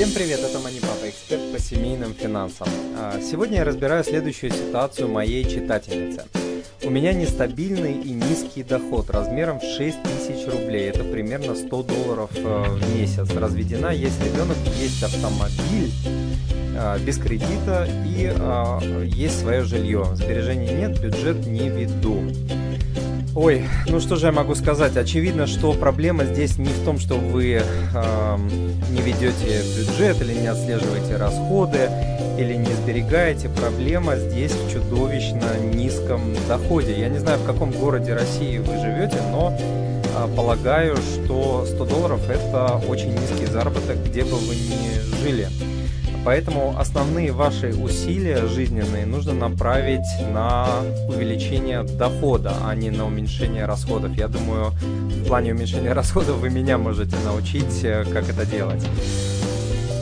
Всем привет, это Мани Папа, эксперт по семейным финансам. А, сегодня я разбираю следующую ситуацию моей читательницы. У меня нестабильный и низкий доход размером в 6 тысяч рублей. Это примерно 100 долларов э, в месяц. Разведена, есть ребенок, есть автомобиль э, без кредита и э, есть свое жилье. Сбережений нет, бюджет не веду. Ой, ну что же я могу сказать? Очевидно, что проблема здесь не в том, что вы э, не ведете бюджет или не отслеживаете расходы или не сберегаете. Проблема здесь в чудовищно низком доходе. Я не знаю, в каком городе России вы живете, но э, полагаю, что 100 долларов это очень низкий заработок, где бы вы ни жили. Поэтому основные ваши усилия жизненные нужно направить на увеличение дохода, а не на уменьшение расходов. Я думаю, в плане уменьшения расходов вы меня можете научить, э, как это делать.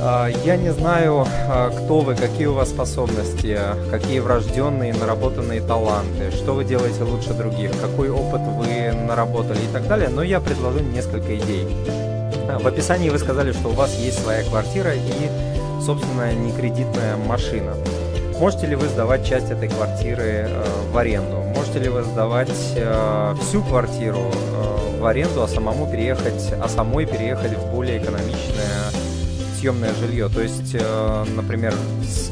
А, я не знаю, а, кто вы, какие у вас способности, какие врожденные наработанные таланты, что вы делаете лучше других, какой опыт вы наработали и так далее, но я предложу несколько идей. В описании вы сказали, что у вас есть своя квартира и собственная некредитная машина. Можете ли вы сдавать часть этой квартиры э, в аренду? Можете ли вы сдавать э, всю квартиру э, в аренду, а самому переехать, а самой переехать в более экономичное съемное жилье? То есть, например,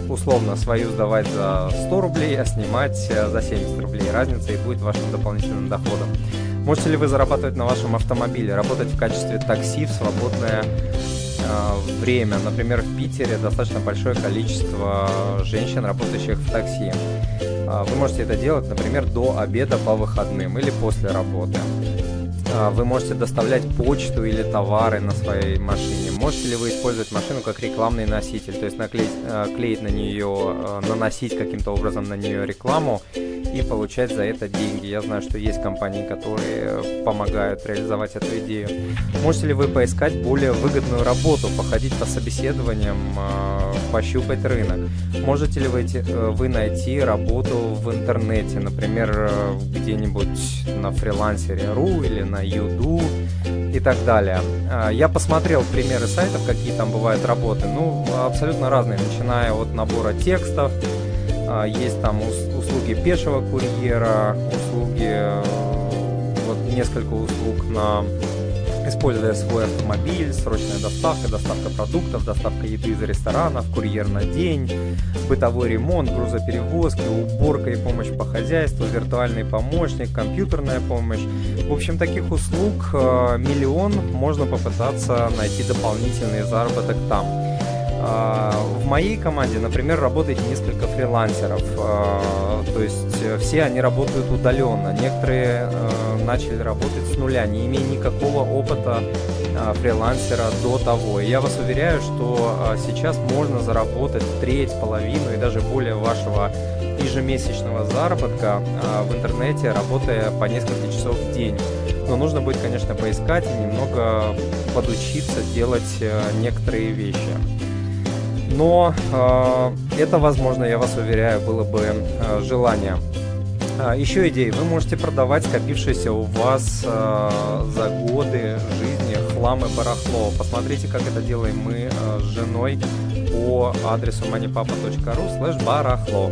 условно свою сдавать за 100 рублей, а снимать за 70 рублей. Разница и будет вашим дополнительным доходом. Можете ли вы зарабатывать на вашем автомобиле, работать в качестве такси в свободное время. Например, в Питере достаточно большое количество женщин, работающих в такси. Э, вы можете это делать, например, до обеда по выходным или после работы. Э, вы можете доставлять почту или товары на своей машине. Можете ли вы использовать машину как рекламный носитель, то есть наклеить, клеить на нее, наносить каким-то образом на нее рекламу и получать за это деньги. Я знаю, что есть компании, которые помогают реализовать эту идею. Можете ли вы поискать более выгодную работу, походить по собеседованиям, а, пощупать рынок? Можете ли вы, э, вы найти работу в интернете, например, э, где-нибудь на фрилансере.ру или на Юду и так далее? Я посмотрел примеры сайтов, какие там бывают работы. Ну, абсолютно разные, начиная от набора текстов, есть там услуги пешего курьера, услуги, э, вот несколько услуг на используя свой автомобиль, срочная доставка, доставка продуктов, доставка еды из ресторанов, курьер на день, бытовой ремонт, грузоперевозки, уборка и помощь по хозяйству, виртуальный помощник, компьютерная помощь. В общем, таких услуг э, миллион, можно попытаться найти дополнительный заработок там. А, в моей команде, например, работает несколько фрилансеров, а, то есть э, все они работают удаленно. Некоторые э, начали работать с нуля, не имея никакого опыта а, фрилансера до того. И я вас уверяю, что сейчас можно заработать треть, половину и даже более вашего ежемесячного заработка в интернете, работая по несколько часов в день. Но нужно будет, конечно, поискать и немного подучиться делать э, некоторые вещи но э, это, возможно, я вас уверяю, было бы э, желание. А, еще идеи. Вы можете продавать скопившиеся у вас э, за годы жизни хлам и барахло. Посмотрите, как это делаем мы э, с женой по адресу moneypapa.ru slash барахло.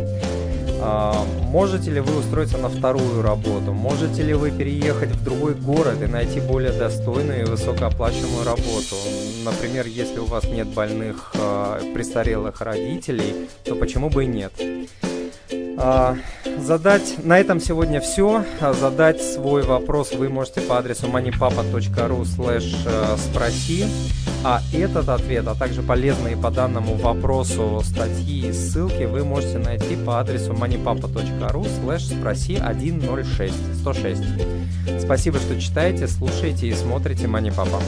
А, можете ли вы устроиться на вторую работу? Можете ли вы переехать в другой город и найти более достойную и высокооплачиваемую работу? Например, если у вас нет больных а, престарелых родителей, то почему бы и нет? Задать на этом сегодня все. Задать свой вопрос вы можете по адресу moneypapa.ru slash э, спроси. А этот ответ, а также полезные по данному вопросу статьи и ссылки вы можете найти по адресу moneypapa.ru slash спроси 106 106. Спасибо, что читаете, слушаете и смотрите Papa.